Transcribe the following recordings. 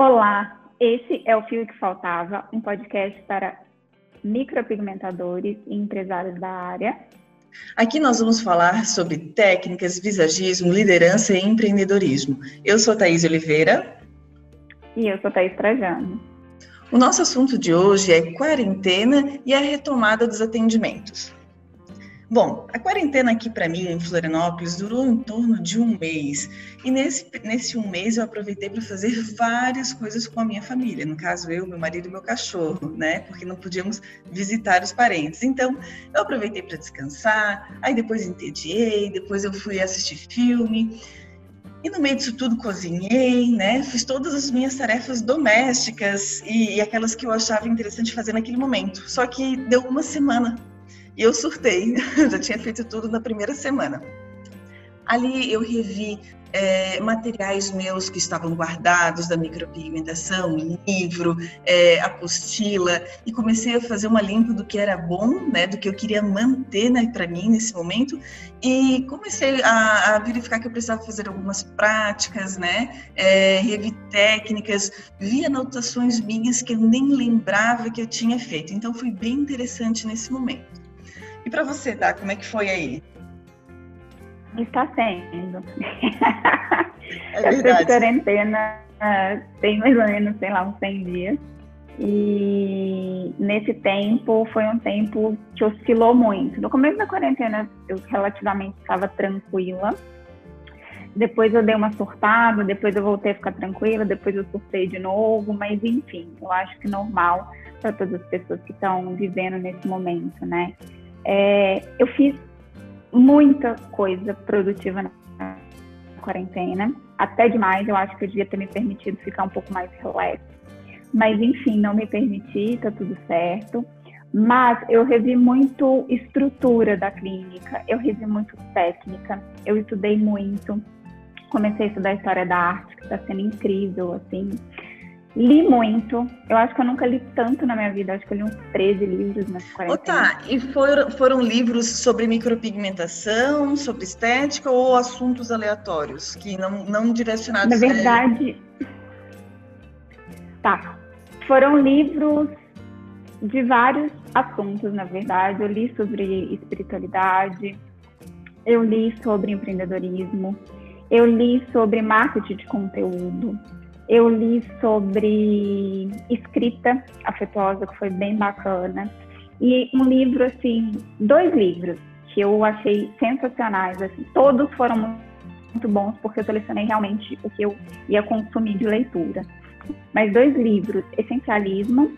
Olá, esse é o Fio que Faltava, um podcast para micropigmentadores e empresários da área. Aqui nós vamos falar sobre técnicas, visagismo, liderança e empreendedorismo. Eu sou Thaís Oliveira. E eu sou Thaís Trajano. O nosso assunto de hoje é quarentena e a retomada dos atendimentos. Bom, a quarentena aqui para mim em Florianópolis durou em torno de um mês. E nesse, nesse um mês eu aproveitei para fazer várias coisas com a minha família. No caso, eu, meu marido e meu cachorro, né? Porque não podíamos visitar os parentes. Então, eu aproveitei para descansar, aí depois entediei, depois eu fui assistir filme. E no meio disso tudo cozinhei, né? Fiz todas as minhas tarefas domésticas e, e aquelas que eu achava interessante fazer naquele momento. Só que deu uma semana e eu surtei, já tinha feito tudo na primeira semana. Ali eu revi é, materiais meus que estavam guardados da micropigmentação, livro, é, apostila, e comecei a fazer uma limpa do que era bom, né, do que eu queria manter né, para mim nesse momento, e comecei a, a, verificar que eu precisava fazer algumas práticas, né, é, revi técnicas, vi anotações minhas que eu nem lembrava que eu tinha feito, então foi bem interessante nesse momento. E para você, Dá, como é que foi aí? Está sendo. É de quarentena tem mais ou menos, sei lá, uns 100 dias. E nesse tempo foi um tempo que oscilou muito. No começo da quarentena eu relativamente estava tranquila. Depois eu dei uma surtada, depois eu voltei a ficar tranquila, depois eu surtei de novo, mas enfim, eu acho que normal para todas as pessoas que estão vivendo nesse momento, né? É, eu fiz muita coisa produtiva na quarentena, até demais. Eu acho que eu devia ter me permitido ficar um pouco mais relax. Mas, enfim, não me permiti, tá tudo certo. Mas eu revi muito estrutura da clínica, eu revi muito técnica, eu estudei muito. Comecei a estudar história da arte, que está sendo incrível, assim. Li muito. Eu acho que eu nunca li tanto na minha vida. Acho que eu li uns 13 livros nessa quarentena. Oh, tá. E foram, foram livros sobre micropigmentação, sobre estética ou assuntos aleatórios, que não, não direcionados... Na verdade... Tá. Foram livros de vários assuntos, na verdade. Eu li sobre espiritualidade, eu li sobre empreendedorismo, eu li sobre marketing de conteúdo, eu li sobre escrita afetuosa, que foi bem bacana. E um livro, assim, dois livros que eu achei sensacionais. Assim, todos foram muito bons, porque eu selecionei realmente o que eu ia consumir de leitura. Mas dois livros, Essencialismo.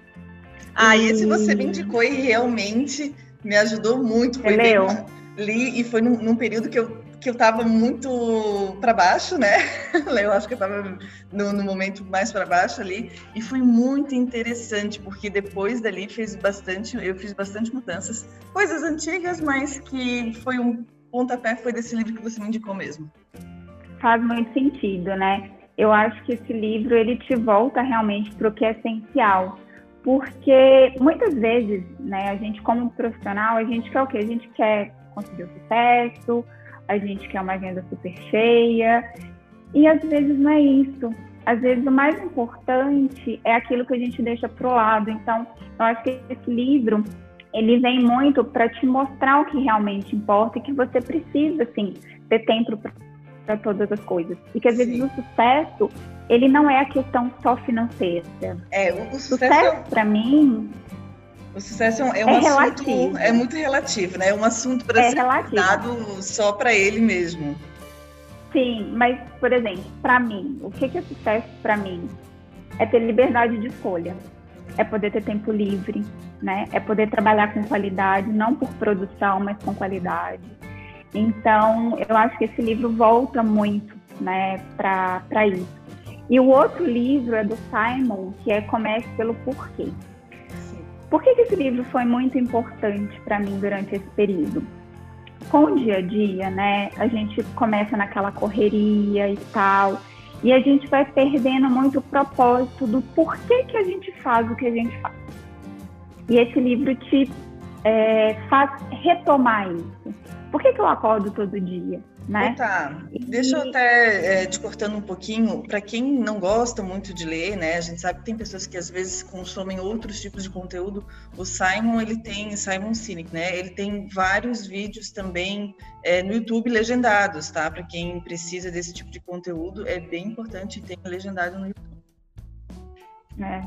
Ah, e... esse você me indicou e realmente me ajudou muito. Foi leu? Bem... Li e foi num, num período que eu que eu estava muito para baixo, né? Eu acho que eu estava no, no, momento mais para baixo ali e foi muito interessante porque depois dali fez bastante, eu fiz bastante mudanças, coisas antigas, mas que foi um pontapé foi desse livro que você me indicou mesmo. Faz muito sentido, né? Eu acho que esse livro ele te volta realmente para o que é essencial, porque muitas vezes, né, a gente como profissional, a gente quer o quê? A gente quer conseguir o sucesso, a gente quer uma agenda super cheia. E às vezes não é isso. Às vezes o mais importante é aquilo que a gente deixa para o lado. Então, eu acho que esse livro ele vem muito para te mostrar o que realmente importa e que você precisa, assim, ter tempo para todas as coisas. E que às vezes Sim. o sucesso, ele não é a questão só financeira. É, o, sucesso, sucesso para mim o sucesso é um, é um é assunto relativo. é muito relativo, né? É um assunto para é ser dado só para ele mesmo. Sim, mas por exemplo, para mim, o que é sucesso para mim? É ter liberdade de escolha, é poder ter tempo livre, né? É poder trabalhar com qualidade, não por produção, mas com qualidade. Então, eu acho que esse livro volta muito, né, para isso. E o outro livro é do Simon, que é Comece pelo Porquê. Por que, que esse livro foi muito importante para mim durante esse período? Com o dia a dia, né, a gente começa naquela correria e tal, e a gente vai perdendo muito o propósito do porquê que a gente faz o que a gente faz. E esse livro te é, faz retomar isso. Por que, que eu acordo todo dia? Né? tá. Deixa eu até é, te cortando um pouquinho. Para quem não gosta muito de ler, né? A gente sabe que tem pessoas que às vezes consomem outros tipos de conteúdo. O Simon, ele tem Simon Sinek, né? Ele tem vários vídeos também é, no YouTube legendados, tá? Para quem precisa desse tipo de conteúdo, é bem importante ter legendado no YouTube. É.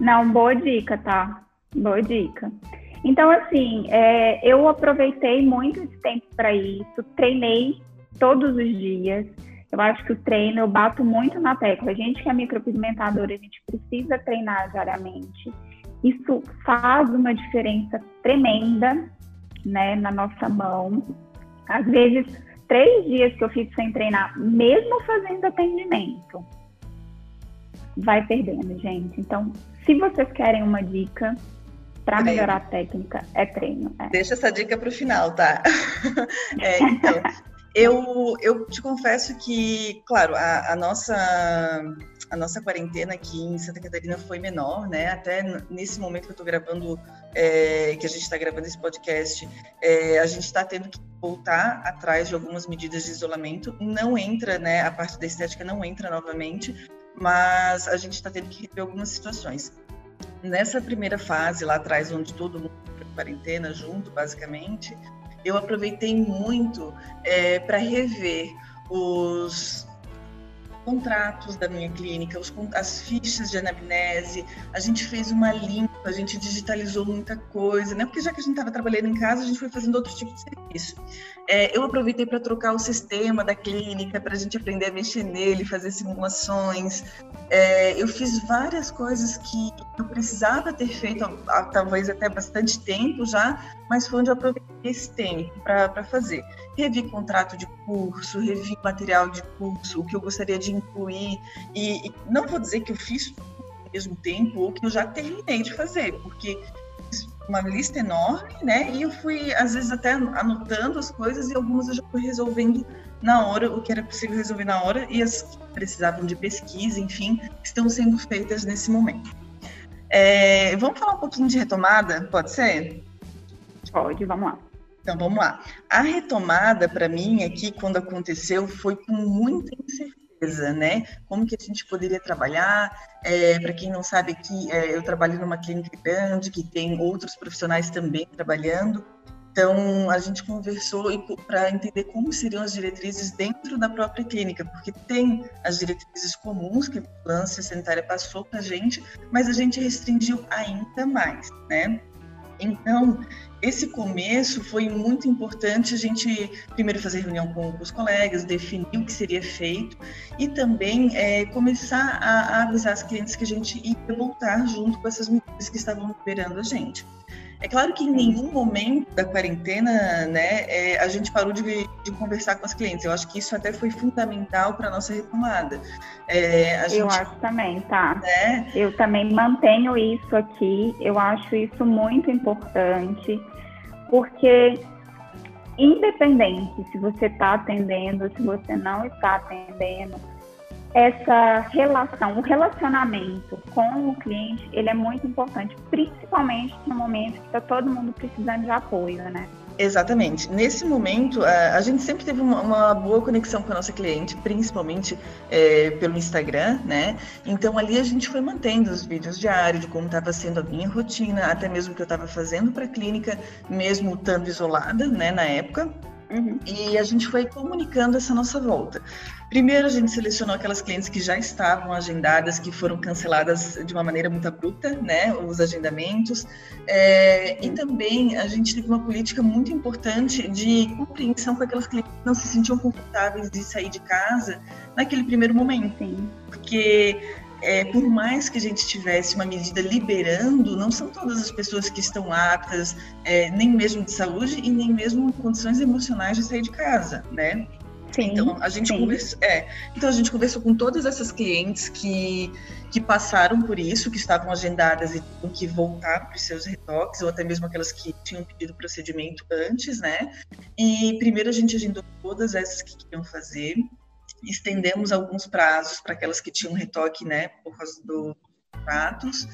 Não, boa dica, tá? Boa dica. Então, assim, é, eu aproveitei muito esse tempo para isso, treinei todos os dias. Eu acho que o treino, eu bato muito na tecla. A gente que é micropigmentadora, a gente precisa treinar diariamente. Isso faz uma diferença tremenda, né, na nossa mão. Às vezes, três dias que eu fico sem treinar, mesmo fazendo atendimento, vai perdendo, gente. Então, se vocês querem uma dica, para melhorar a técnica é treino. É. Deixa essa dica para o final, tá? é, então, eu, eu te confesso que, claro, a, a, nossa a nossa quarentena aqui em Santa Catarina foi menor, né? Até nesse momento que eu estou gravando, é, que a gente está gravando esse podcast, é, a gente está tendo que voltar atrás de algumas medidas de isolamento. Não entra, né? A parte da estética não entra novamente, mas a gente está tendo que rever algumas situações nessa primeira fase lá atrás, onde todo mundo quarentena junto, basicamente, eu aproveitei muito é, para rever os contratos da minha clínica, os, as fichas de anamnese, a gente fez uma limpa, a gente digitalizou muita coisa, né? Porque já que a gente estava trabalhando em casa, a gente foi fazendo outro tipo de serviço. É, eu aproveitei para trocar o sistema da clínica, para a gente aprender a mexer nele, fazer simulações. É, eu fiz várias coisas que eu precisava ter feito, talvez até bastante tempo já, mas foi onde eu aproveitei esse tempo para fazer. Revi contrato de curso, revi material de curso, o que eu gostaria de incluir, e, e não vou dizer que eu fiz ao mesmo tempo ou que eu já terminei de fazer, porque uma lista enorme, né? E eu fui, às vezes, até anotando as coisas e algumas eu já fui resolvendo na hora, o que era possível resolver na hora, e as que precisavam de pesquisa, enfim, estão sendo feitas nesse momento. É, vamos falar um pouquinho de retomada, pode ser? Pode, vamos lá. Então vamos lá. A retomada, para mim, aqui, quando aconteceu, foi com muita incerteza, né? Como que a gente poderia trabalhar? É, para quem não sabe, aqui é, eu trabalho numa clínica grande que tem outros profissionais também trabalhando. Então, a gente conversou para entender como seriam as diretrizes dentro da própria clínica, porque tem as diretrizes comuns que a vigilância sanitária passou para a gente, mas a gente restringiu ainda mais, né? Então, esse começo foi muito importante a gente primeiro fazer reunião com, os colegas, definir o que seria feito e também é, começar a, a, avisar as clientes que a gente ia voltar junto com essas medidas que estavam esperando a gente. É claro que em nenhum momento da quarentena, né, é, a gente parou de, de, conversar com as clientes. Eu acho que isso até foi fundamental para a nossa retomada. É, gente, eu acho também, tá? Né? Eu também mantenho isso aqui. Eu acho isso muito importante, porque independente se você está atendendo, se você não está atendendo, essa relação, o relacionamento com o cliente, ele é muito importante, principalmente no momento que está todo mundo precisando de apoio, né? Exatamente. Nesse momento, a, gente sempre teve uma, uma, boa conexão com a nossa cliente, principalmente é, pelo Instagram, né? Então ali a gente foi mantendo os vídeos diários de como estava sendo a minha rotina, até mesmo o que eu estava fazendo para a clínica, mesmo estando isolada, né, na época. Uhum. E a gente foi comunicando essa nossa volta. Primeiro, a gente selecionou aquelas clientes que já estavam agendadas, que foram canceladas de uma maneira muito abrupta, né, os agendamentos. É, e também a gente teve uma política muito importante de compreensão com aquelas clientes que não se sentiam confortáveis de sair de casa naquele primeiro momento. Sim. Porque é, por mais que a gente tivesse uma medida liberando, não são todas as pessoas que estão aptas, é, nem mesmo de saúde e nem mesmo condições emocionais de sair de casa, né? Sim, então a gente conversou, é, então a gente conversou com todas essas clientes que que passaram por isso, que estavam agendadas e tinham que voltar para os seus retoques, ou até mesmo aquelas que tinham pedido procedimento antes, né? E primeiro a gente agendou todas essas que queriam fazer, estendemos alguns prazos para aquelas que tinham retoque, né, por causa do contatos.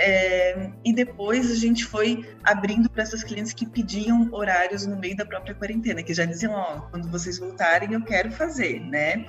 É, e depois a gente foi abrindo para essas clientes que pediam horários no meio da própria quarentena, que já diziam, ó, quando vocês voltarem eu quero fazer, né?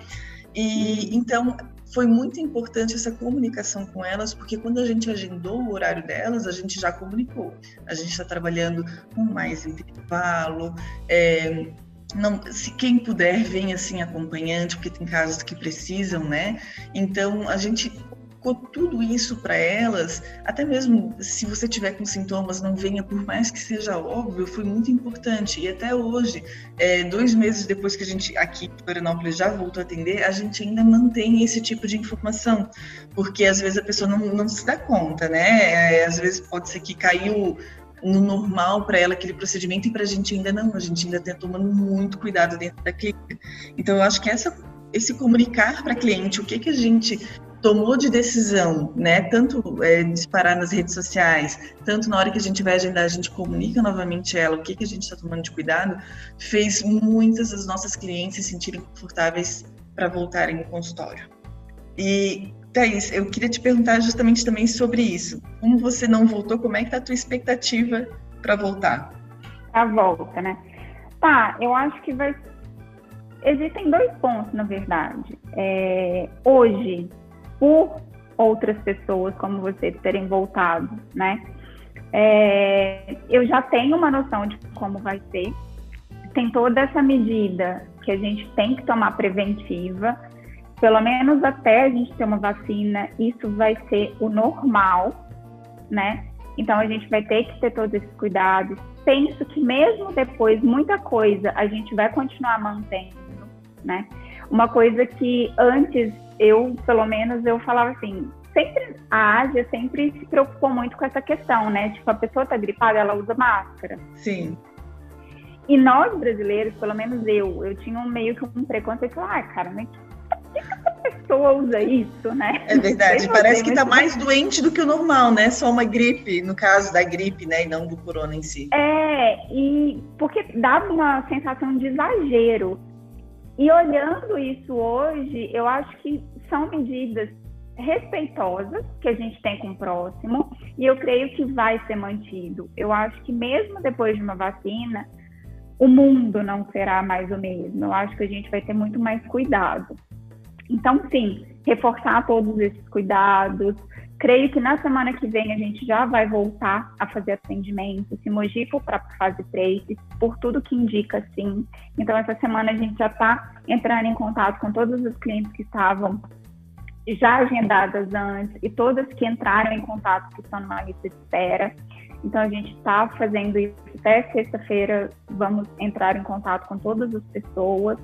E então foi muito importante essa comunicação com elas, porque quando a gente agendou o horário delas, a gente já comunicou. A gente está trabalhando com mais intervalo. É, não, se quem puder, vem assim acompanhante, porque tem casos que precisam, né? Então a gente colocou tudo isso para elas, até mesmo se você tiver com sintomas, não venha, por mais que seja óbvio, foi muito importante. E até hoje, é, dois meses depois que a gente aqui em Florianópolis já voltou a atender, a gente ainda mantém esse tipo de informação, porque às vezes a pessoa não, não se dá conta, né? É, às vezes pode ser que caiu no normal para ela aquele procedimento e para a gente ainda não, a gente ainda está tomando muito cuidado dentro da clínica. Então eu acho que essa esse comunicar para cliente o que que a gente tomou de decisão, né, tanto é, disparar nas redes sociais, tanto na hora que a gente vai agendar, a gente comunica novamente ela o que, que a gente está tomando de cuidado, fez muitas das nossas clientes se sentirem confortáveis para voltarem ao consultório. E, Thaís, eu queria te perguntar justamente também sobre isso. Como você não voltou, como é que está a tua expectativa para voltar? A volta, né? Tá, eu acho que vai... Existem dois pontos, na verdade. É, hoje, por outras pessoas como você terem voltado, né? É, eu já tenho uma noção de como vai ser. Tem toda essa medida que a gente tem que tomar preventiva, pelo menos até a gente ter uma vacina, isso vai ser o normal, né? Então a gente vai ter que ter todos esses cuidados. Penso que mesmo depois, muita coisa a gente vai continuar mantendo, né? Uma coisa que antes eu, pelo menos, eu falava assim, sempre a Ásia sempre se preocupou muito com essa questão, né? Tipo, a pessoa tá gripada, ela usa máscara. Sim. E nós brasileiros, pelo menos eu, eu tinha um meio que um preconceito, ah, cara, mas por que essa pessoa usa isso, né? É verdade, parece que tá mais doente do que o normal, né? Só uma gripe, no caso da gripe, né? E não do corona em si. É, e porque dava uma sensação de exagero. E olhando isso hoje, eu acho que são medidas respeitosas que a gente tem com o próximo e eu creio que vai ser mantido. Eu acho que mesmo depois de uma vacina, o mundo não será mais o mesmo. Eu acho que a gente vai ter muito mais cuidado. Então, sim, reforçar todos esses cuidados, Creio que na semana que vem a gente já vai voltar a fazer atendimento, se Mogi for para fase 3, por tudo que indica sim. Então, essa semana a gente já está entrando em contato com todos os clientes que estavam já agendadas antes e todas que entraram em contato que estão numa lista de espera. Então, a gente está fazendo isso até sexta-feira. Vamos entrar em contato com todas as pessoas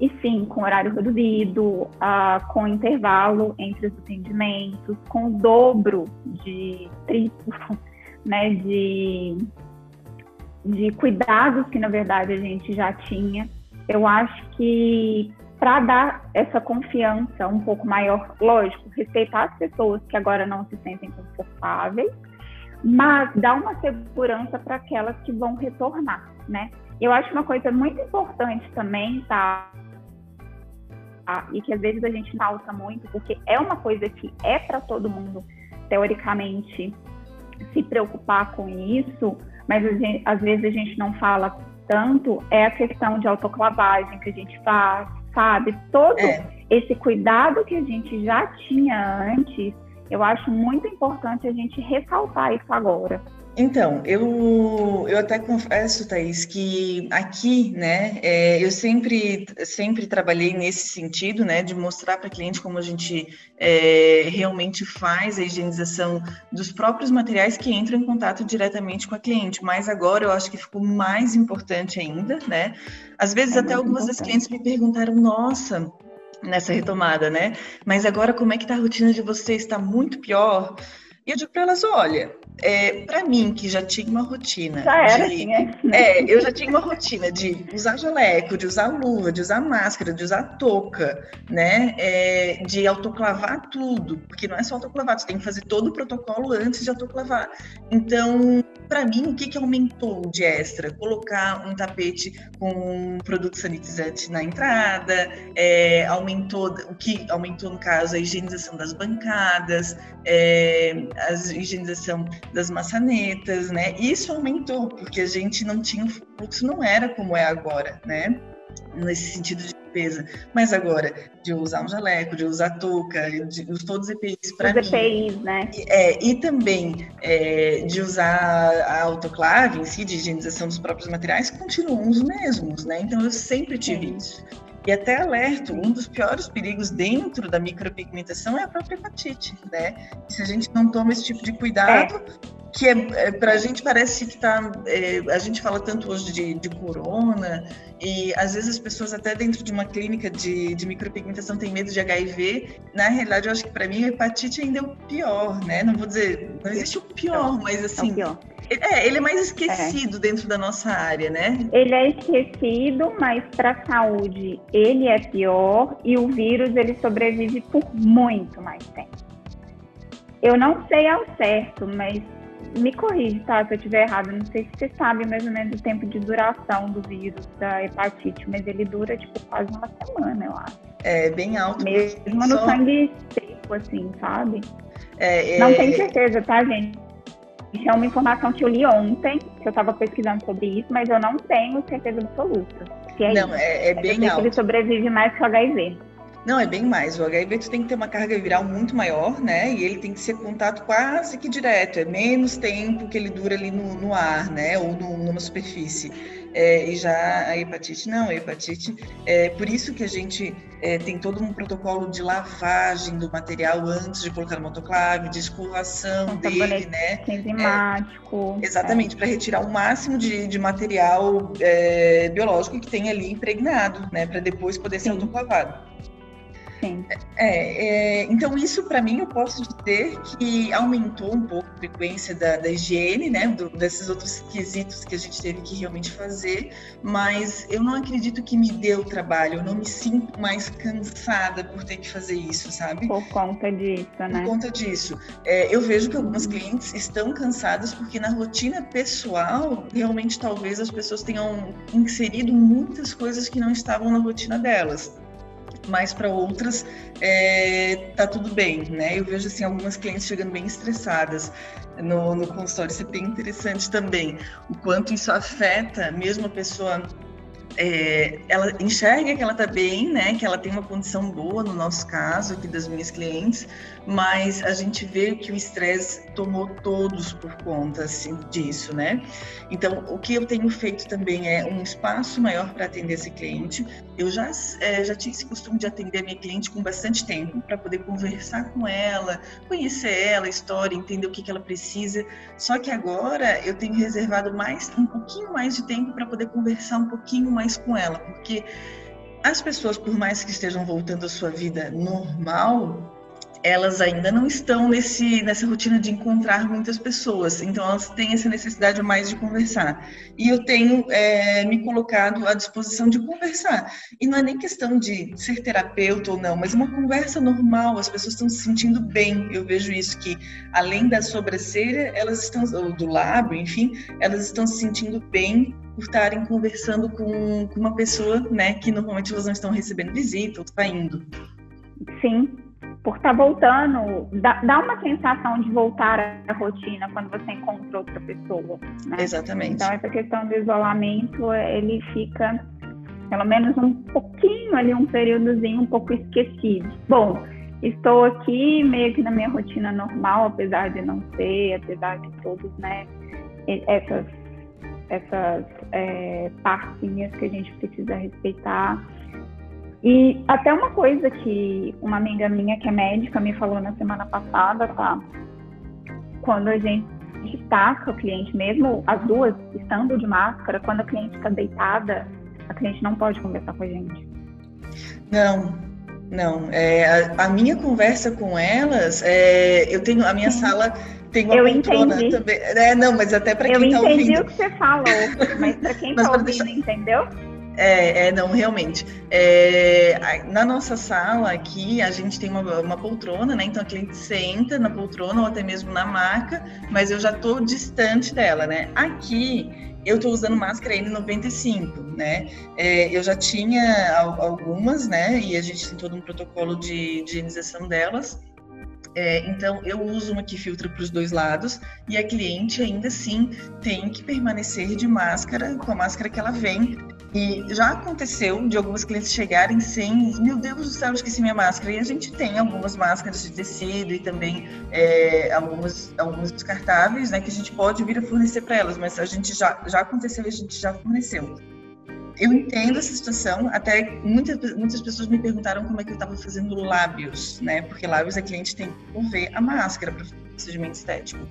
e sim, com horário reduzido, uh, com intervalo entre os atendimentos, com o dobro de triplo, né, de, de cuidados que na verdade a gente já tinha. Eu acho que para dar essa confiança um pouco maior, lógico, respeitar as pessoas que agora não se sentem confortáveis, mas dar uma segurança para aquelas que vão retornar, né? Eu acho uma coisa muito importante também, tá? E que às vezes a gente falta muito, porque é uma coisa que é para todo mundo, teoricamente, se preocupar com isso, mas gente, às vezes a gente não fala tanto, é a questão de autoclavagem que a gente faz, sabe? Todo é. esse cuidado que a gente já tinha antes, eu acho muito importante a gente ressaltar isso agora. Então, eu, eu até confesso, Thaís, que aqui, né, é, eu sempre, sempre trabalhei nesse sentido, né, de mostrar para cliente como a gente é, realmente faz a higienização dos próprios materiais que entram em contato diretamente com a cliente. Mas agora eu acho que ficou mais importante ainda, né? Às vezes é até algumas das clientes me perguntaram, nossa, nessa retomada, né? Mas agora como é que tá a rotina de vocês? Está muito pior? E eu digo para elas, olha, é, para mim, que já tinha uma rotina. Já era, de, assim, é. é. eu já tinha uma rotina de usar jaleco, de usar luva, de usar máscara, de usar touca, né? É, de autoclavar tudo, porque não é só autoclavar, você tem que fazer todo o protocolo antes de autoclavar. Então, para mim, o que, que aumentou de extra? Colocar um tapete com produto sanitizante na entrada, é, aumentou o que aumentou no caso a higienização das bancadas, é, a higienização das maçanetas, né? Isso aumentou porque a gente não tinha o fluxo, não era como é agora, né? Nesse sentido de limpeza. Mas agora, de usar um jaleco, de usar touca, de todos os EPIs para mim. EPIs, né? É, e também é, de usar a autoclave em si, de higienização dos próprios materiais, continuam os mesmos, né? Então eu sempre tive Sim. isso. E até alerto, um dos piores perigos dentro da micropigmentação é a própria hepatite, né? Se a gente não toma esse tipo de cuidado, é que é, é para a gente parece que está. É, a gente fala tanto hoje de, de, corona, e às vezes as pessoas, até dentro de uma clínica de, de micropigmentação, têm medo de HIV. Na realidade, eu acho que para mim a hepatite ainda é o pior, né? Não vou dizer, não existe o pior, mas assim. É o pior. É, ele é mais esquecido é. dentro da nossa área, né? Ele é esquecido, mas para a saúde ele é pior e o vírus ele sobrevive por muito mais tempo. Eu não sei ao certo, mas me corrige, tá? Se eu estiver errado. Não sei se você sabe mais ou menos o tempo de duração do vírus da hepatite, mas ele dura, tipo, quase uma semana, eu acho. É, bem alto. Mesmo no só... sangue seco, assim, sabe? É, é... Não tenho certeza, tá, gente? Isso é uma informação que eu li ontem, que eu estava pesquisando sobre isso, mas eu não tenho certeza absoluta. Se é não, isso. é, é bem alto. Ele sobrevive mais que o HIV. Não, é bem mais. O HIV tu tem que ter uma carga viral muito maior, né? E ele tem que ser contato quase que direto. É menos tempo que ele dura ali no, no ar, né? Ou no, numa superfície. É, e já a hepatite, não. A hepatite, é por isso que a gente é, tem todo um protocolo de lavagem do material antes de colocar no autoclave, de escovação dele, né? Enzimático. É, exatamente, para retirar o máximo de, de material é, biológico que tem ali impregnado, né? Para depois poder Sim. ser autoclavado. É, é, então, isso para mim eu posso dizer que aumentou um pouco a frequência da, da higiene, né? Do, desses outros quesitos que a gente teve que realmente fazer, mas eu não acredito que me deu trabalho, eu não me sinto mais cansada por ter que fazer isso, sabe? Por conta disso, né? Por conta disso. É, eu vejo que algumas clientes estão cansadas porque na rotina pessoal, realmente talvez as pessoas tenham inserido muitas coisas que não estavam na rotina delas mas para outras é, tá tudo bem, né? Eu vejo assim algumas clientes chegando bem estressadas no, no consultório, isso é bem interessante também, o quanto isso afeta mesmo a pessoa é, ela enxerga que ela está bem, né? Que ela tem uma condição boa no nosso caso aqui das minhas clientes, mas a gente vê que o estresse tomou todos por conta assim, disso, né? Então, o que eu tenho feito também é um espaço maior para atender esse cliente. Eu já é, já tinha esse costume de atender a minha cliente com bastante tempo para poder conversar com ela, conhecer ela, a história, entender o que, que ela precisa. Só que agora eu tenho reservado mais um pouquinho mais de tempo para poder conversar um pouquinho mais com ela, porque as pessoas, por mais que estejam voltando à sua vida normal, elas ainda não estão nesse, nessa rotina de encontrar muitas pessoas, então elas têm essa necessidade mais de conversar. E eu tenho é, me colocado à disposição de conversar. E não é nem questão de ser terapeuta ou não, mas uma conversa normal, as pessoas estão se sentindo bem. Eu vejo isso que, além da sobrancelha, elas estão, ou do lábio, enfim, elas estão se sentindo bem por estarem conversando com, com uma pessoa, né, que normalmente elas não estão recebendo visita ou saindo. Sim, por estar tá voltando, dá, dá, uma sensação de voltar à rotina quando você encontra outra pessoa. Né? Exatamente. Então, essa questão do isolamento, ele fica pelo menos um pouquinho ali, um períodozinho um pouco esquecido. Bom, estou aqui meio que na minha rotina normal, apesar de não ser, apesar de todos, né, essas essas é, partinhas que a gente precisa respeitar. E até uma coisa que uma amiga minha que é médica me falou na semana passada, tá? Quando a gente com o cliente, mesmo as duas estando de máscara, quando a cliente está deitada, a cliente não pode conversar com a gente. Não, Não, é, a, a, minha conversa com elas, é, eu tenho a minha Sim. sala tem uma eu poltrona entendi. também. É, não, mas até para quem está ouvindo. Eu entendi o que você falou, mas para quem está ouvindo, deixar... entendeu? É, é, não, realmente. É, na nossa sala aqui, a gente tem uma, uma, poltrona, né? Então a cliente senta na poltrona ou até mesmo na maca, mas eu já estou distante dela, né? Aqui eu estou usando máscara N95, né? É, eu já tinha algumas, né? E a gente tem todo um protocolo de, de higienização delas. É, então, eu uso uma que filtra para os dois lados e a cliente ainda assim tem que permanecer de máscara, com a máscara que ela vem. E já aconteceu de algumas clientes chegarem sem, meu Deus do céu, esqueci minha máscara. E a gente tem algumas máscaras de tecido e também é, algumas, algumas descartáveis, né, que a gente pode vir a fornecer para elas, mas a gente já, já aconteceu e a gente já forneceu eu entendo essa situação, até muitas, muitas pessoas me perguntaram como é que eu estava fazendo lábios, né? Porque lábios a cliente tem que ver a máscara para procedimento estético.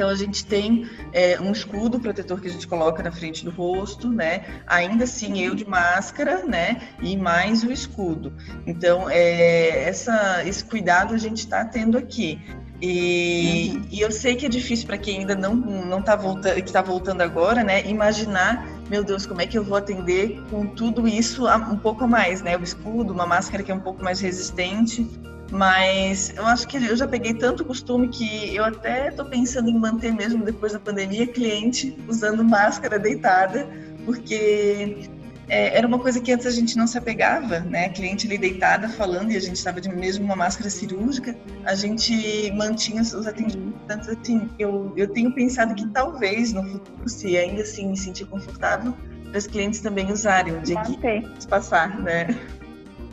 Então a gente tem é, um escudo protetor que a gente coloca na frente do rosto, né? Ainda assim eu de máscara, né? E mais o escudo. Então é, essa, esse cuidado a gente está tendo aqui. E, uhum. e, eu sei que é difícil para quem ainda não não está voltando, que está voltando agora, né? Imaginar, meu Deus, como é que eu vou atender com tudo isso um pouco mais, né? O escudo, uma máscara que é um pouco mais resistente. Mas eu acho que eu já peguei tanto costume que eu até estou pensando em manter mesmo depois da pandemia cliente usando máscara deitada, porque é, era uma coisa que antes a gente não se apegava, né? Cliente ali deitada falando e a gente estava de mesmo uma máscara cirúrgica, a gente mantinha os atendimentos. Assim, eu, eu tenho pensado que talvez no futuro, se ainda assim me sentir confortável, para os clientes também usarem o dia que passar, né?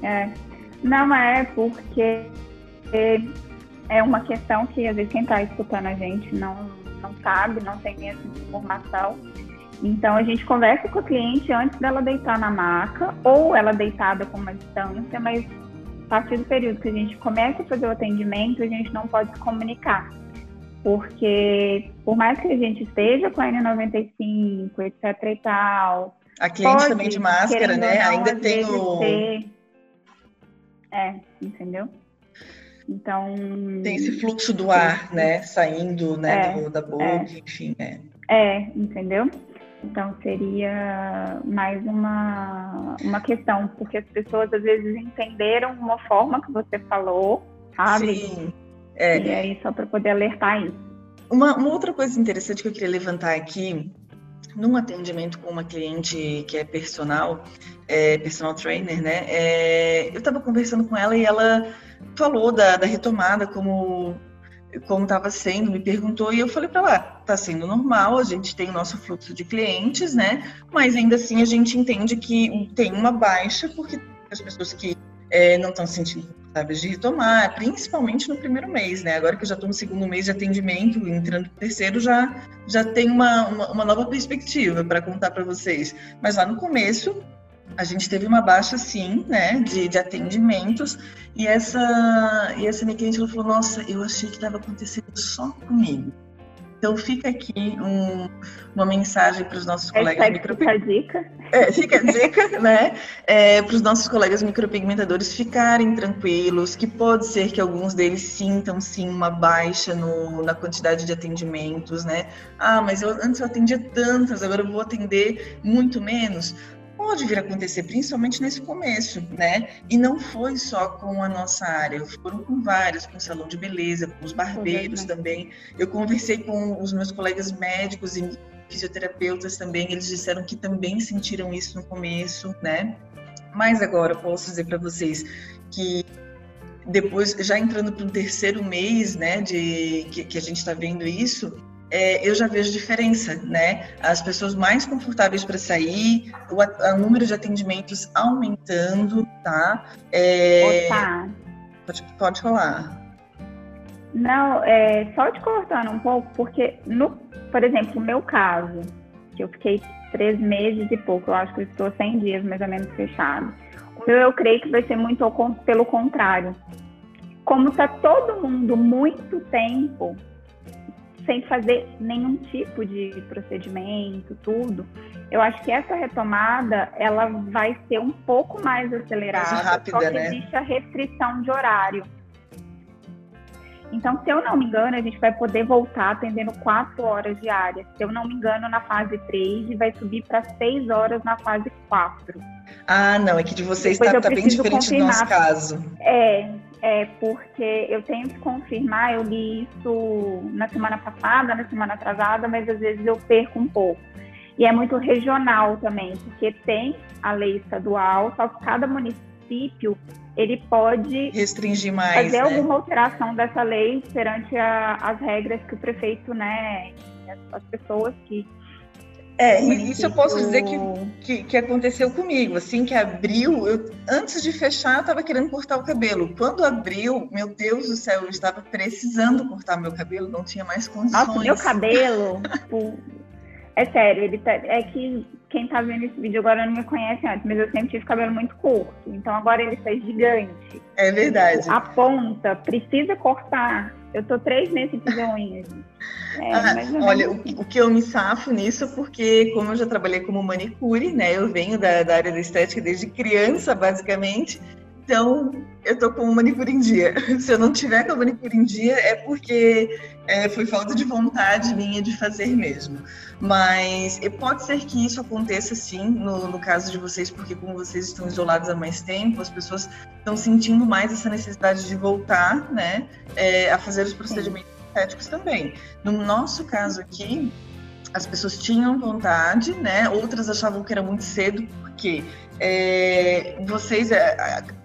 É. Não é porque é uma questão que às vezes quem está escutando a gente não, não sabe, não tem essa informação. Então a gente conversa com a cliente antes dela deitar na maca, ou ela deitada com uma distância, mas a partir do período que a gente começa a fazer o atendimento, a gente não pode se comunicar. Porque por mais que a gente esteja com a N95, etc e tal. A cliente também de máscara, né? Ainda tem o. Ter... É, entendeu? Então. Tem esse fluxo do ar, né? Saindo né, é, do, da boca, é, enfim, né? É, entendeu? Então seria mais uma, uma questão, porque as pessoas às vezes entenderam uma forma que você falou, sabe? Sim. É. E aí só para poder alertar isso. Uma, uma outra coisa interessante que eu queria levantar aqui num atendimento com uma cliente que é personal, é, personal trainer, né? É, eu estava conversando com ela e ela falou da, da retomada como como estava sendo, me perguntou e eu falei para ela, está sendo normal, a gente tem o nosso fluxo de clientes, né? Mas ainda assim a gente entende que tem uma baixa porque as pessoas que é, não estão se sentindo confortáveis de retomar, principalmente no primeiro mês, né? Agora que eu já estou no segundo mês de atendimento, entrando no terceiro, já, já tem uma, uma, uma nova perspectiva para contar para vocês. Mas lá no começo, a gente teve uma baixa, sim, né, de, de atendimentos, e essa, e essa minha cliente falou, nossa, eu achei que estava acontecendo só comigo. Então fica aqui um, uma mensagem para os nossos colegas micropigmentadores. Fica a dica. É, fica a dica, né? É, para os nossos colegas micropigmentadores ficarem tranquilos, que pode ser que alguns deles sintam sim uma baixa no, na quantidade de atendimentos, né? Ah, mas eu, antes eu atendia tantas, agora eu vou atender muito menos pode vir a acontecer, principalmente nesse começo, né? E não foi só com a nossa área, foram com vários, com o salão de beleza, com os barbeiros uhum. também. Eu conversei com os meus colegas médicos e fisioterapeutas também, eles disseram que também sentiram isso no começo, né? Mas agora eu posso dizer para vocês que depois, já entrando para o terceiro mês, né, de que, que a gente está vendo isso, é, eu já vejo diferença, né? As pessoas mais confortáveis para sair, o, o, número de atendimentos aumentando, tá? É... Opa. Pode, pode falar. Não, é, só te cortando um pouco, porque, no, por exemplo, no meu caso, que eu fiquei três meses e pouco, eu acho que eu estou 100 dias mais ou menos fechado. O meu, eu creio que vai ser muito pelo contrário. Como está todo mundo muito tempo sem fazer nenhum tipo de procedimento, tudo. Eu acho que essa retomada ela vai ser um pouco mais acelerada, mais rápida, só que né? existe a restrição de horário. Então, se eu não me engano, a gente vai poder voltar atendendo quatro horas diárias. Se eu não me engano, na fase 3 e vai subir para seis horas na fase 4. Ah, não, é que de vocês está tá bem diferente do nosso caso. É, é, porque eu tenho que confirmar, eu li isso na semana passada, na semana atrasada, mas às vezes eu perco um pouco. E é muito regional também, porque tem a lei estadual, só que cada município ele pode restringir mais, fazer né? alguma alteração dessa lei perante a, as regras que o prefeito, né, as, as pessoas que é, isso eu posso dizer que, que, que, aconteceu comigo. Assim que abriu, eu, antes de fechar, eu estava querendo cortar o cabelo. Quando abriu, meu Deus do céu, eu estava precisando cortar meu cabelo, não tinha mais condições. Nossa, meu cabelo, tipo, é sério, ele tá, é que quem está vendo esse vídeo agora não me conhece antes, mas eu sempre tive cabelo muito curto. Então agora ele está gigante. É verdade. A ponta precisa cortar. Eu tô três meses de unhas. É, ah, olha, o, o, que eu me safo nisso, porque como eu já trabalhei como manicure, né? Eu venho da, da área da estética desde criança, basicamente. Então, eu tô com o manicure em dia. Se eu não tiver com o manicure em dia, é porque é, foi falta de vontade minha de fazer mesmo. Mas pode ser que isso aconteça sim, no, no caso de vocês, porque como vocês estão isolados há mais tempo, as pessoas estão sentindo mais essa necessidade de voltar, né, é, a fazer os procedimentos estéticos também. No nosso caso aqui, as pessoas tinham vontade, né? Outras achavam que era muito cedo, porque é, vocês, é,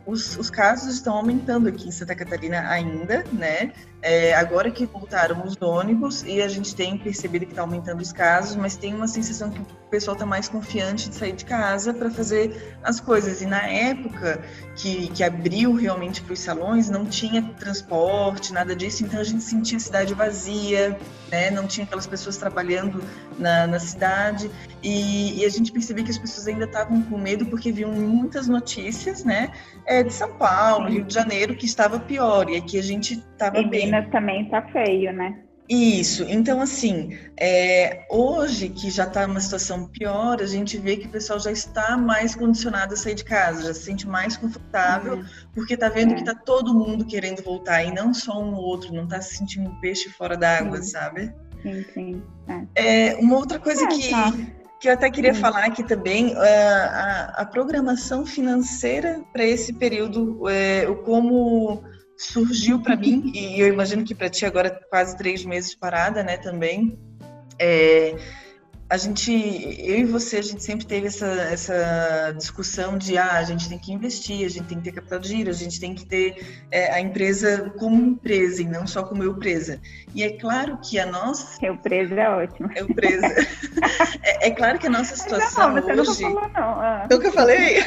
os, os, casos estão aumentando aqui em Santa Catarina ainda, né? É, agora que voltaram os ônibus e a gente tem percebido que está aumentando os casos, mas tem uma sensação que o pessoal está mais confiante de sair de casa para fazer as coisas. E na época que, que abriu realmente para os salões, não tinha transporte, nada disso, então a gente sentia a cidade vazia, né? Não tinha aquelas pessoas trabalhando na, na cidade e, e a gente percebia que as pessoas ainda estavam com medo porque viam muitas notícias, né? De São Paulo, Rio de Janeiro, que estava pior, e aqui a gente estava bem. Minas também está feio, né? Isso, então assim, é, hoje que já está uma situação pior, a gente vê que o pessoal já está mais condicionado a sair de casa, já se sente mais confortável, uhum. porque está vendo é. que está todo mundo querendo voltar e não só um ou outro, não está se sentindo um peixe fora d'água, sabe? Sim, sim. É. é uma outra coisa é, que, tá que eu até queria falar aqui também, é, a, a programação financeira para esse período, é, o como surgiu para mim, e eu imagino que para ti agora quase três meses parada, né, também, é, a gente, eu e você, a gente sempre teve essa, essa discussão de ah, a gente tem que investir, a gente tem que ter capital de giro, a gente tem que ter é, a empresa como empresa e não só como eu presa. E é claro que a nossa. Eu presa é ótimo. Eu presa. é, é, claro que a nossa situação não, você hoje. Não falou, não. Ah. É o que eu falei?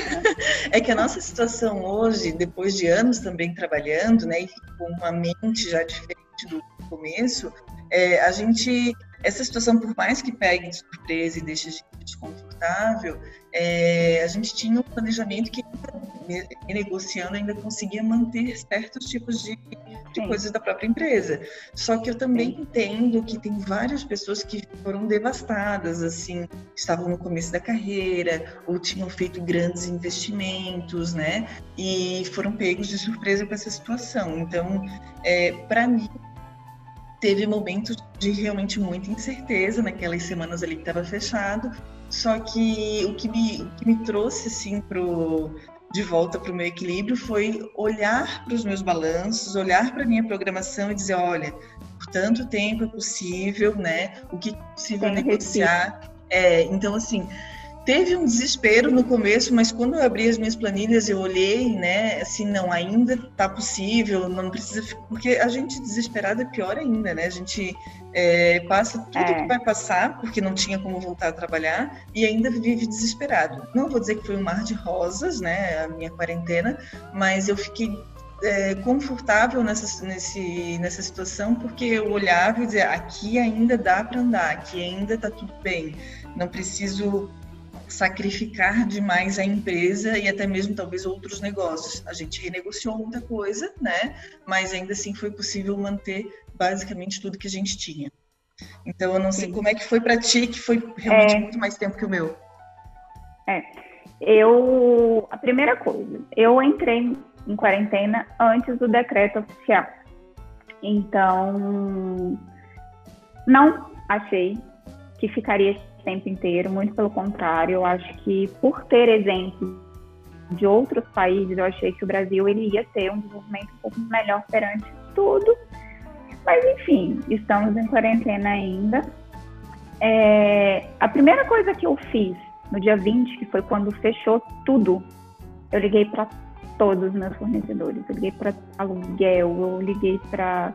é que a nossa situação hoje, depois de anos também trabalhando, né, e com uma mente já diferente do começo, é, a gente essa situação, por mais que pegue de surpresa e deixe a gente desconfortável, é, a gente tinha um planejamento que, negociando, ainda conseguia manter certos tipos de, de coisas da própria empresa. Só que eu também Sim. entendo que tem várias pessoas que foram devastadas, assim, estavam no começo da carreira ou tinham feito grandes investimentos, né? E foram pegos de surpresa com essa situação. Então, é, para mim, teve momentos de realmente muita incerteza naquelas semanas ali que estava fechado. Só que o que me, o que me trouxe assim pro, de volta para o meu equilíbrio foi olhar para os meus balanços, olhar para a minha programação e dizer, olha, por tanto tempo é possível, né? O que é possível Tem negociar. É, então, assim, Teve um desespero no começo, mas quando eu abri as minhas planilhas, eu olhei, né? Assim, não, ainda está possível, não precisa. Porque a gente desesperada é pior ainda, né? A gente é, passa tudo é. que vai passar, porque não tinha como voltar a trabalhar, e ainda vive desesperado. Não vou dizer que foi um mar de rosas, né? A minha quarentena, mas eu fiquei é, confortável nessa, nesse, nessa situação porque eu olhava e dizia aqui ainda dá para andar, aqui ainda está tudo bem, não preciso sacrificar demais a empresa e até mesmo talvez outros negócios. A gente renegociou muita coisa, né? Mas ainda assim foi possível manter basicamente tudo que a gente tinha. Então eu não sei Sim. como é que foi para ti, que foi realmente é... muito mais tempo que o meu. É. Eu. A primeira coisa, eu entrei em quarentena antes do decreto oficial. Então, não achei que ficaria tempo inteiro, muito pelo contrário, eu acho que por ter exemplos de outros países, eu achei que o Brasil ele ia ter um desenvolvimento um pouco melhor perante tudo. Mas enfim, estamos em quarentena ainda. É, a primeira coisa que eu fiz no dia 20, que foi quando fechou tudo, eu liguei para todos os meus fornecedores. Eu liguei para aluguel, eu liguei para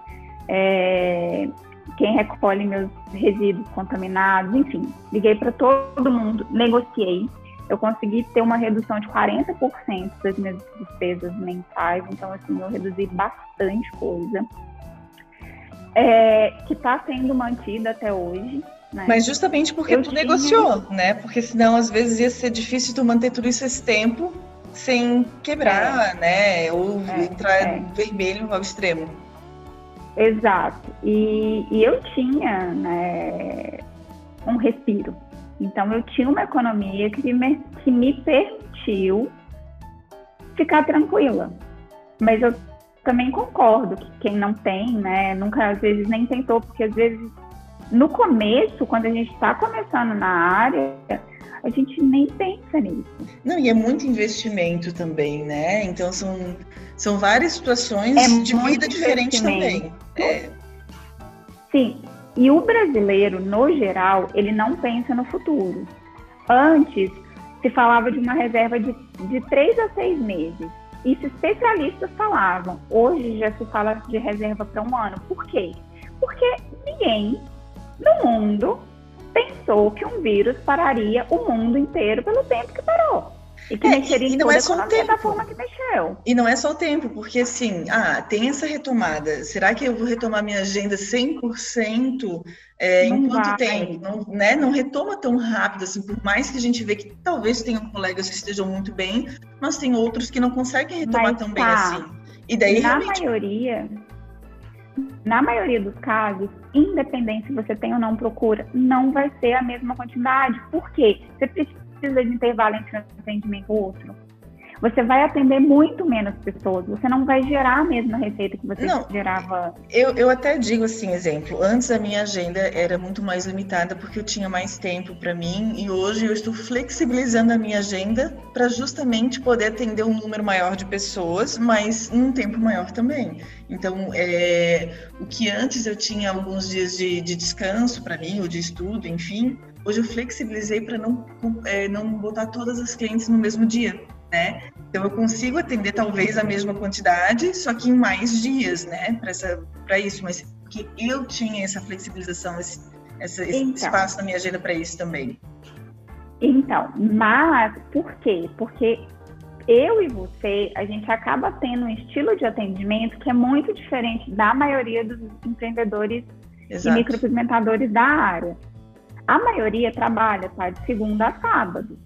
é, quem recolhe meus resíduos contaminados, enfim, liguei para todo mundo, negociei. Eu consegui ter uma redução de 40% das minhas despesas mensais, então, assim, eu reduzi bastante coisa. É, que está sendo mantida até hoje. Né? Mas justamente porque eu tu tinha... negociou, né? Porque senão às vezes ia ser difícil tu manter tudo isso esse tempo sem quebrar, é. né? Ou é, entrar é. vermelho ao extremo. Exato. E, e eu tinha né, um respiro. Então eu tinha uma economia que me, que me permitiu ficar tranquila. Mas eu também concordo que quem não tem, né, nunca às vezes nem tentou, porque às vezes no começo, quando a gente está começando na área, a gente nem pensa nisso. Não, e é muito investimento também, né? Então são, são várias situações é de vida diferente também. É. Sim, e o brasileiro, no geral, ele não pensa no futuro. Antes, se falava de uma reserva de, de três a seis meses. Isso especialistas falavam. Hoje já se fala de reserva para um ano. Por quê? Porque ninguém no mundo pensou que um vírus pararia o mundo inteiro pelo tempo que parou. E que é, mexeria e, não é só o tempo. da forma que mexeu. E não é só o tempo, porque assim, ah, tem essa retomada. Será que eu vou retomar minha agenda 100% é, em quanto vai. tempo? Não, né? não retoma tão rápido, assim, por mais que a gente vê que talvez tenham colegas que estejam muito bem, mas tem outros que não conseguem retomar mas, tão tá. bem assim. E daí, Na realmente... maioria, na maioria dos casos, independente se você tem ou não procura, não vai ser a mesma quantidade. Por quê? Você precisa de intervalo entre um atendimento e outro você vai atender muito menos pessoas, você não vai gerar a mesma receita que você não, gerava. Eu, eu até digo assim, exemplo, antes a minha agenda era muito mais limitada porque eu tinha mais tempo para mim e hoje eu estou flexibilizando a minha agenda para justamente poder atender um número maior de pessoas, mas num tempo maior também. Então, é, o que antes eu tinha alguns dias de, de descanso para mim, ou de estudo, enfim, hoje eu flexibilizei para não, é, não botar todas as clientes no mesmo dia né? Então eu consigo atender talvez a mesma quantidade, só que em mais dias, né? Para isso, mas que eu tinha essa flexibilização, esse, esse então, espaço na minha agenda para isso também. Então, mas por quê? Porque eu e você, a gente acaba tendo um estilo de atendimento que é muito diferente da maioria dos empreendedores Exato. e micropigmentadores da área. A maioria trabalha tá, de segunda a sábado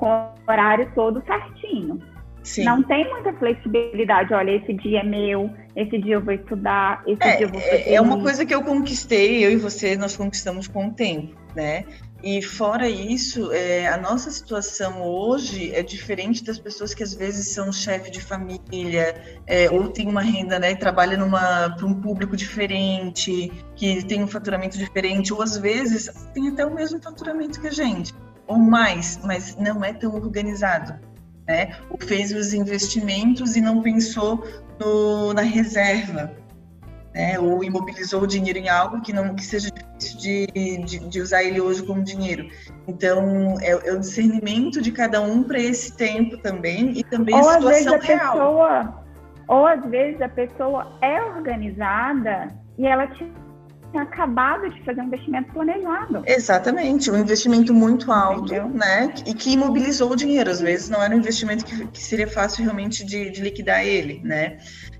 com o horário todo certinho. Sim. Não tem muita flexibilidade. Olha, esse dia é meu, esse dia eu vou estudar, esse é, dia eu vou fazer. É, é uma coisa que eu conquistei, eu e você, nós conquistamos com o tempo, né? E fora isso, é, a nossa situação hoje é diferente das pessoas que às vezes são chefe de família, é, ou tem uma renda, né, trabalha para um público diferente, que tem um faturamento diferente, ou às vezes tem até o mesmo faturamento que a gente ou mais, mas não é tão organizado. Né? Ou fez os investimentos e não pensou no, na reserva, né? ou imobilizou o dinheiro em algo que não que seja difícil de, de, de usar ele hoje como dinheiro. Então, é, é o discernimento de cada um para esse tempo também e também ou a situação às vezes a real. Pessoa, ou às vezes a pessoa é organizada e ela tinha acabado de fazer um investimento planejado. Exatamente, um investimento muito alto, Entendeu? né? E que imobilizou o dinheiro. Às vezes não era um investimento que, que seria fácil realmente de, de liquidar ele, né?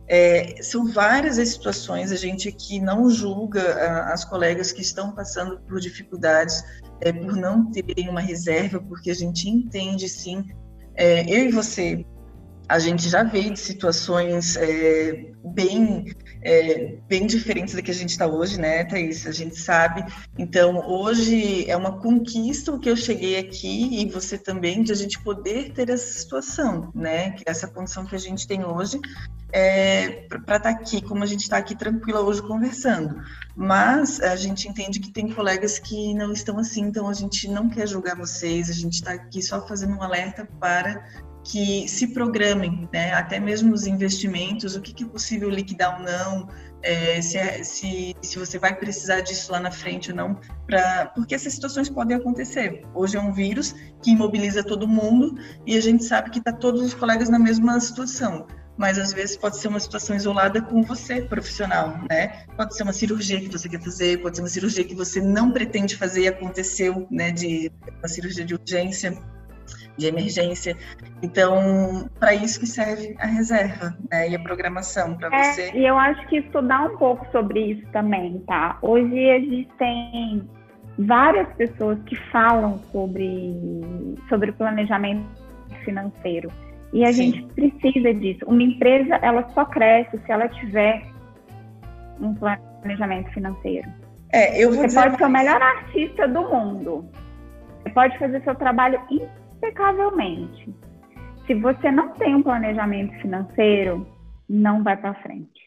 É, são várias as situações, a gente aqui não julga uh, as colegas que estão passando por dificuldades é, por não terem uma reserva, porque a gente entende sim. É, eu e você, a gente já veio de situações é, bem é, bem diferentes da que a gente está hoje, né, Thaís? A gente sabe. Então, hoje é uma conquista o que eu cheguei aqui e você também, de a gente poder ter essa situação, né? Essa condição que a gente tem hoje é, para estar tá aqui, como a gente está aqui tranquila hoje conversando. Mas a gente entende que tem colegas que não estão assim, então a gente não quer julgar vocês, a gente está aqui só fazendo um alerta para que se programem, né? até mesmo os investimentos, o que, é possível liquidar ou não, é, se, é, se, se você vai precisar disso lá na frente ou não, pra, porque essas situações podem acontecer. Hoje é um vírus que imobiliza todo mundo e a gente sabe que está todos os colegas na mesma situação. Mas às vezes pode ser uma situação isolada com você, profissional, né? Pode ser uma cirurgia que você quer fazer, pode ser uma cirurgia que você não pretende fazer e aconteceu, né? De uma cirurgia de urgência de emergência. Então, para isso que serve a reserva né, e a programação para é, você. E eu acho que estudar um pouco sobre isso também, tá? Hoje existem várias pessoas que falam sobre, sobre planejamento financeiro. E a Sim. gente precisa disso. Uma empresa, ela só cresce se ela tiver um planejamento financeiro. É, eu vou Você pode ser o melhor artista do mundo. Você pode fazer seu trabalho impecavelmente. Se você não tem um planejamento financeiro, não vai para frente.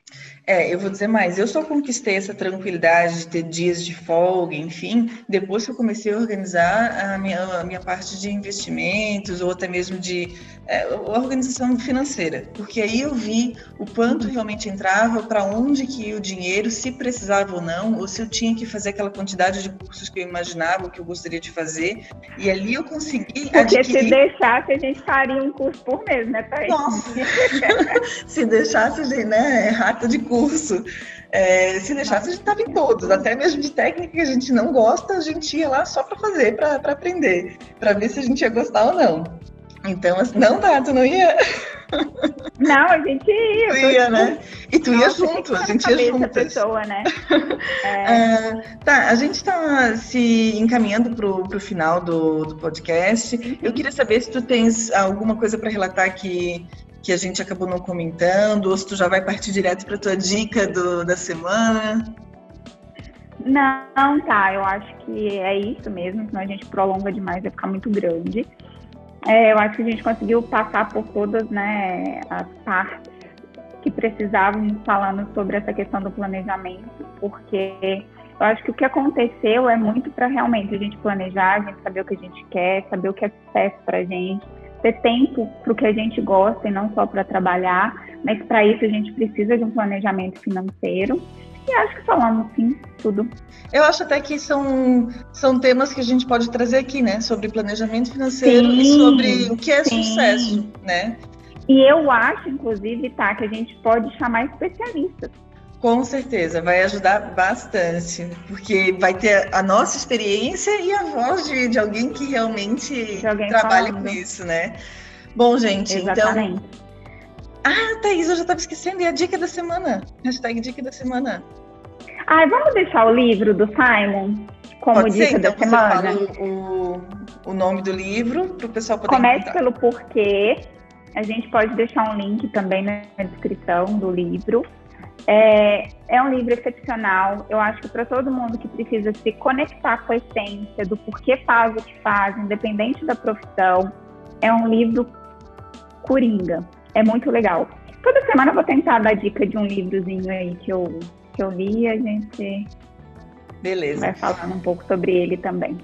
É, eu vou dizer mais, eu só conquistei essa tranquilidade de ter dias de folga, enfim, depois que eu comecei a organizar a minha, a minha parte de investimentos ou até mesmo de é, organização financeira, porque aí eu vi o quanto realmente entrava, para onde que ia o dinheiro, se precisava ou não, ou se eu tinha que fazer aquela quantidade de cursos que eu imaginava, que eu gostaria de fazer, e ali eu consegui Porque adquirir... se deixasse, a gente faria um curso por mês, né, Thaís? Nossa! se deixasse, né, rata de curso. É, se deixasse, a gente estava em todos, até mesmo de técnica que a gente não gosta, a gente ia lá só para fazer, para aprender, para ver se a gente ia gostar ou não. Então, assim, não, tá, tu não ia? Não, a gente ia. Tu ia, né? E tu ia junto, a gente ia junto. pessoa, né? É... Uh, tá, a gente está se encaminhando para o final do, do podcast. Eu queria saber se tu tens alguma coisa para relatar que que a gente acabou não comentando, ou se tu já vai partir direto para tua dica do, da semana? Não, tá, eu acho que é isso mesmo, senão a gente prolonga demais, vai ficar muito grande. É, eu acho que a gente conseguiu passar por todas né, as partes que precisavam falando sobre essa questão do planejamento, porque eu acho que o que aconteceu é muito para realmente a gente planejar, a gente saber o que a gente quer, saber o que é sucesso para a gente, ter tempo para o que a gente gosta e não só para trabalhar, mas para isso a gente precisa de um planejamento financeiro. E acho que falamos sim tudo. Eu acho até que são, são temas que a gente pode trazer aqui, né? Sobre planejamento financeiro sim, e sobre o que é sim. sucesso, né? E eu acho, inclusive, tá, que a gente pode chamar especialistas com certeza, vai ajudar bastante, porque vai ter a nossa experiência e a voz de, de alguém que realmente trabalha falando. com isso, né? Bom, gente, então Exatamente. então. Ah, Thaís, eu já estava esquecendo, e a dica da semana? Hashtag dica da semana. Ah, vamos deixar o livro do Simon como Pode dica ser, então da semana? O, o nome do livro para o pessoal poder Comece encontrar. pelo porquê. A gente pode deixar um link também na descrição do livro. É, é um livro excepcional. Eu acho que para todo mundo que precisa se conectar com a essência do porquê faz o que faz, independente da profissão, é um livro coringa. É muito legal. Toda semana eu vou tentar dar dica de um livrozinho aí que eu, que eu li e a gente Beleza. vai falando um pouco sobre ele também.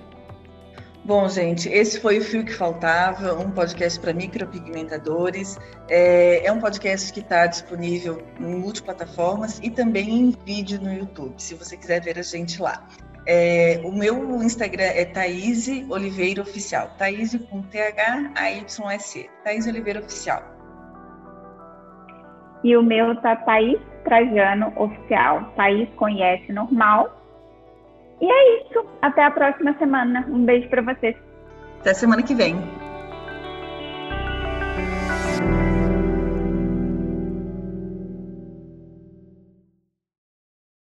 Bom, gente, esse foi o Fio que Faltava, um podcast para micropigmentadores. É, é, um podcast que está disponível em multiplataformas e também em vídeo no YouTube, se você quiser ver a gente lá. É, o meu Instagram é Thaís Oliveira Oficial. Thaís com T-H-A-Y-S-E. Thaís Oliveira Oficial. E o meu tá Thaís Trajano Oficial. Thaís conhece normal e é isso. Até a próxima semana. Um beijo para vocês. Até semana que vem.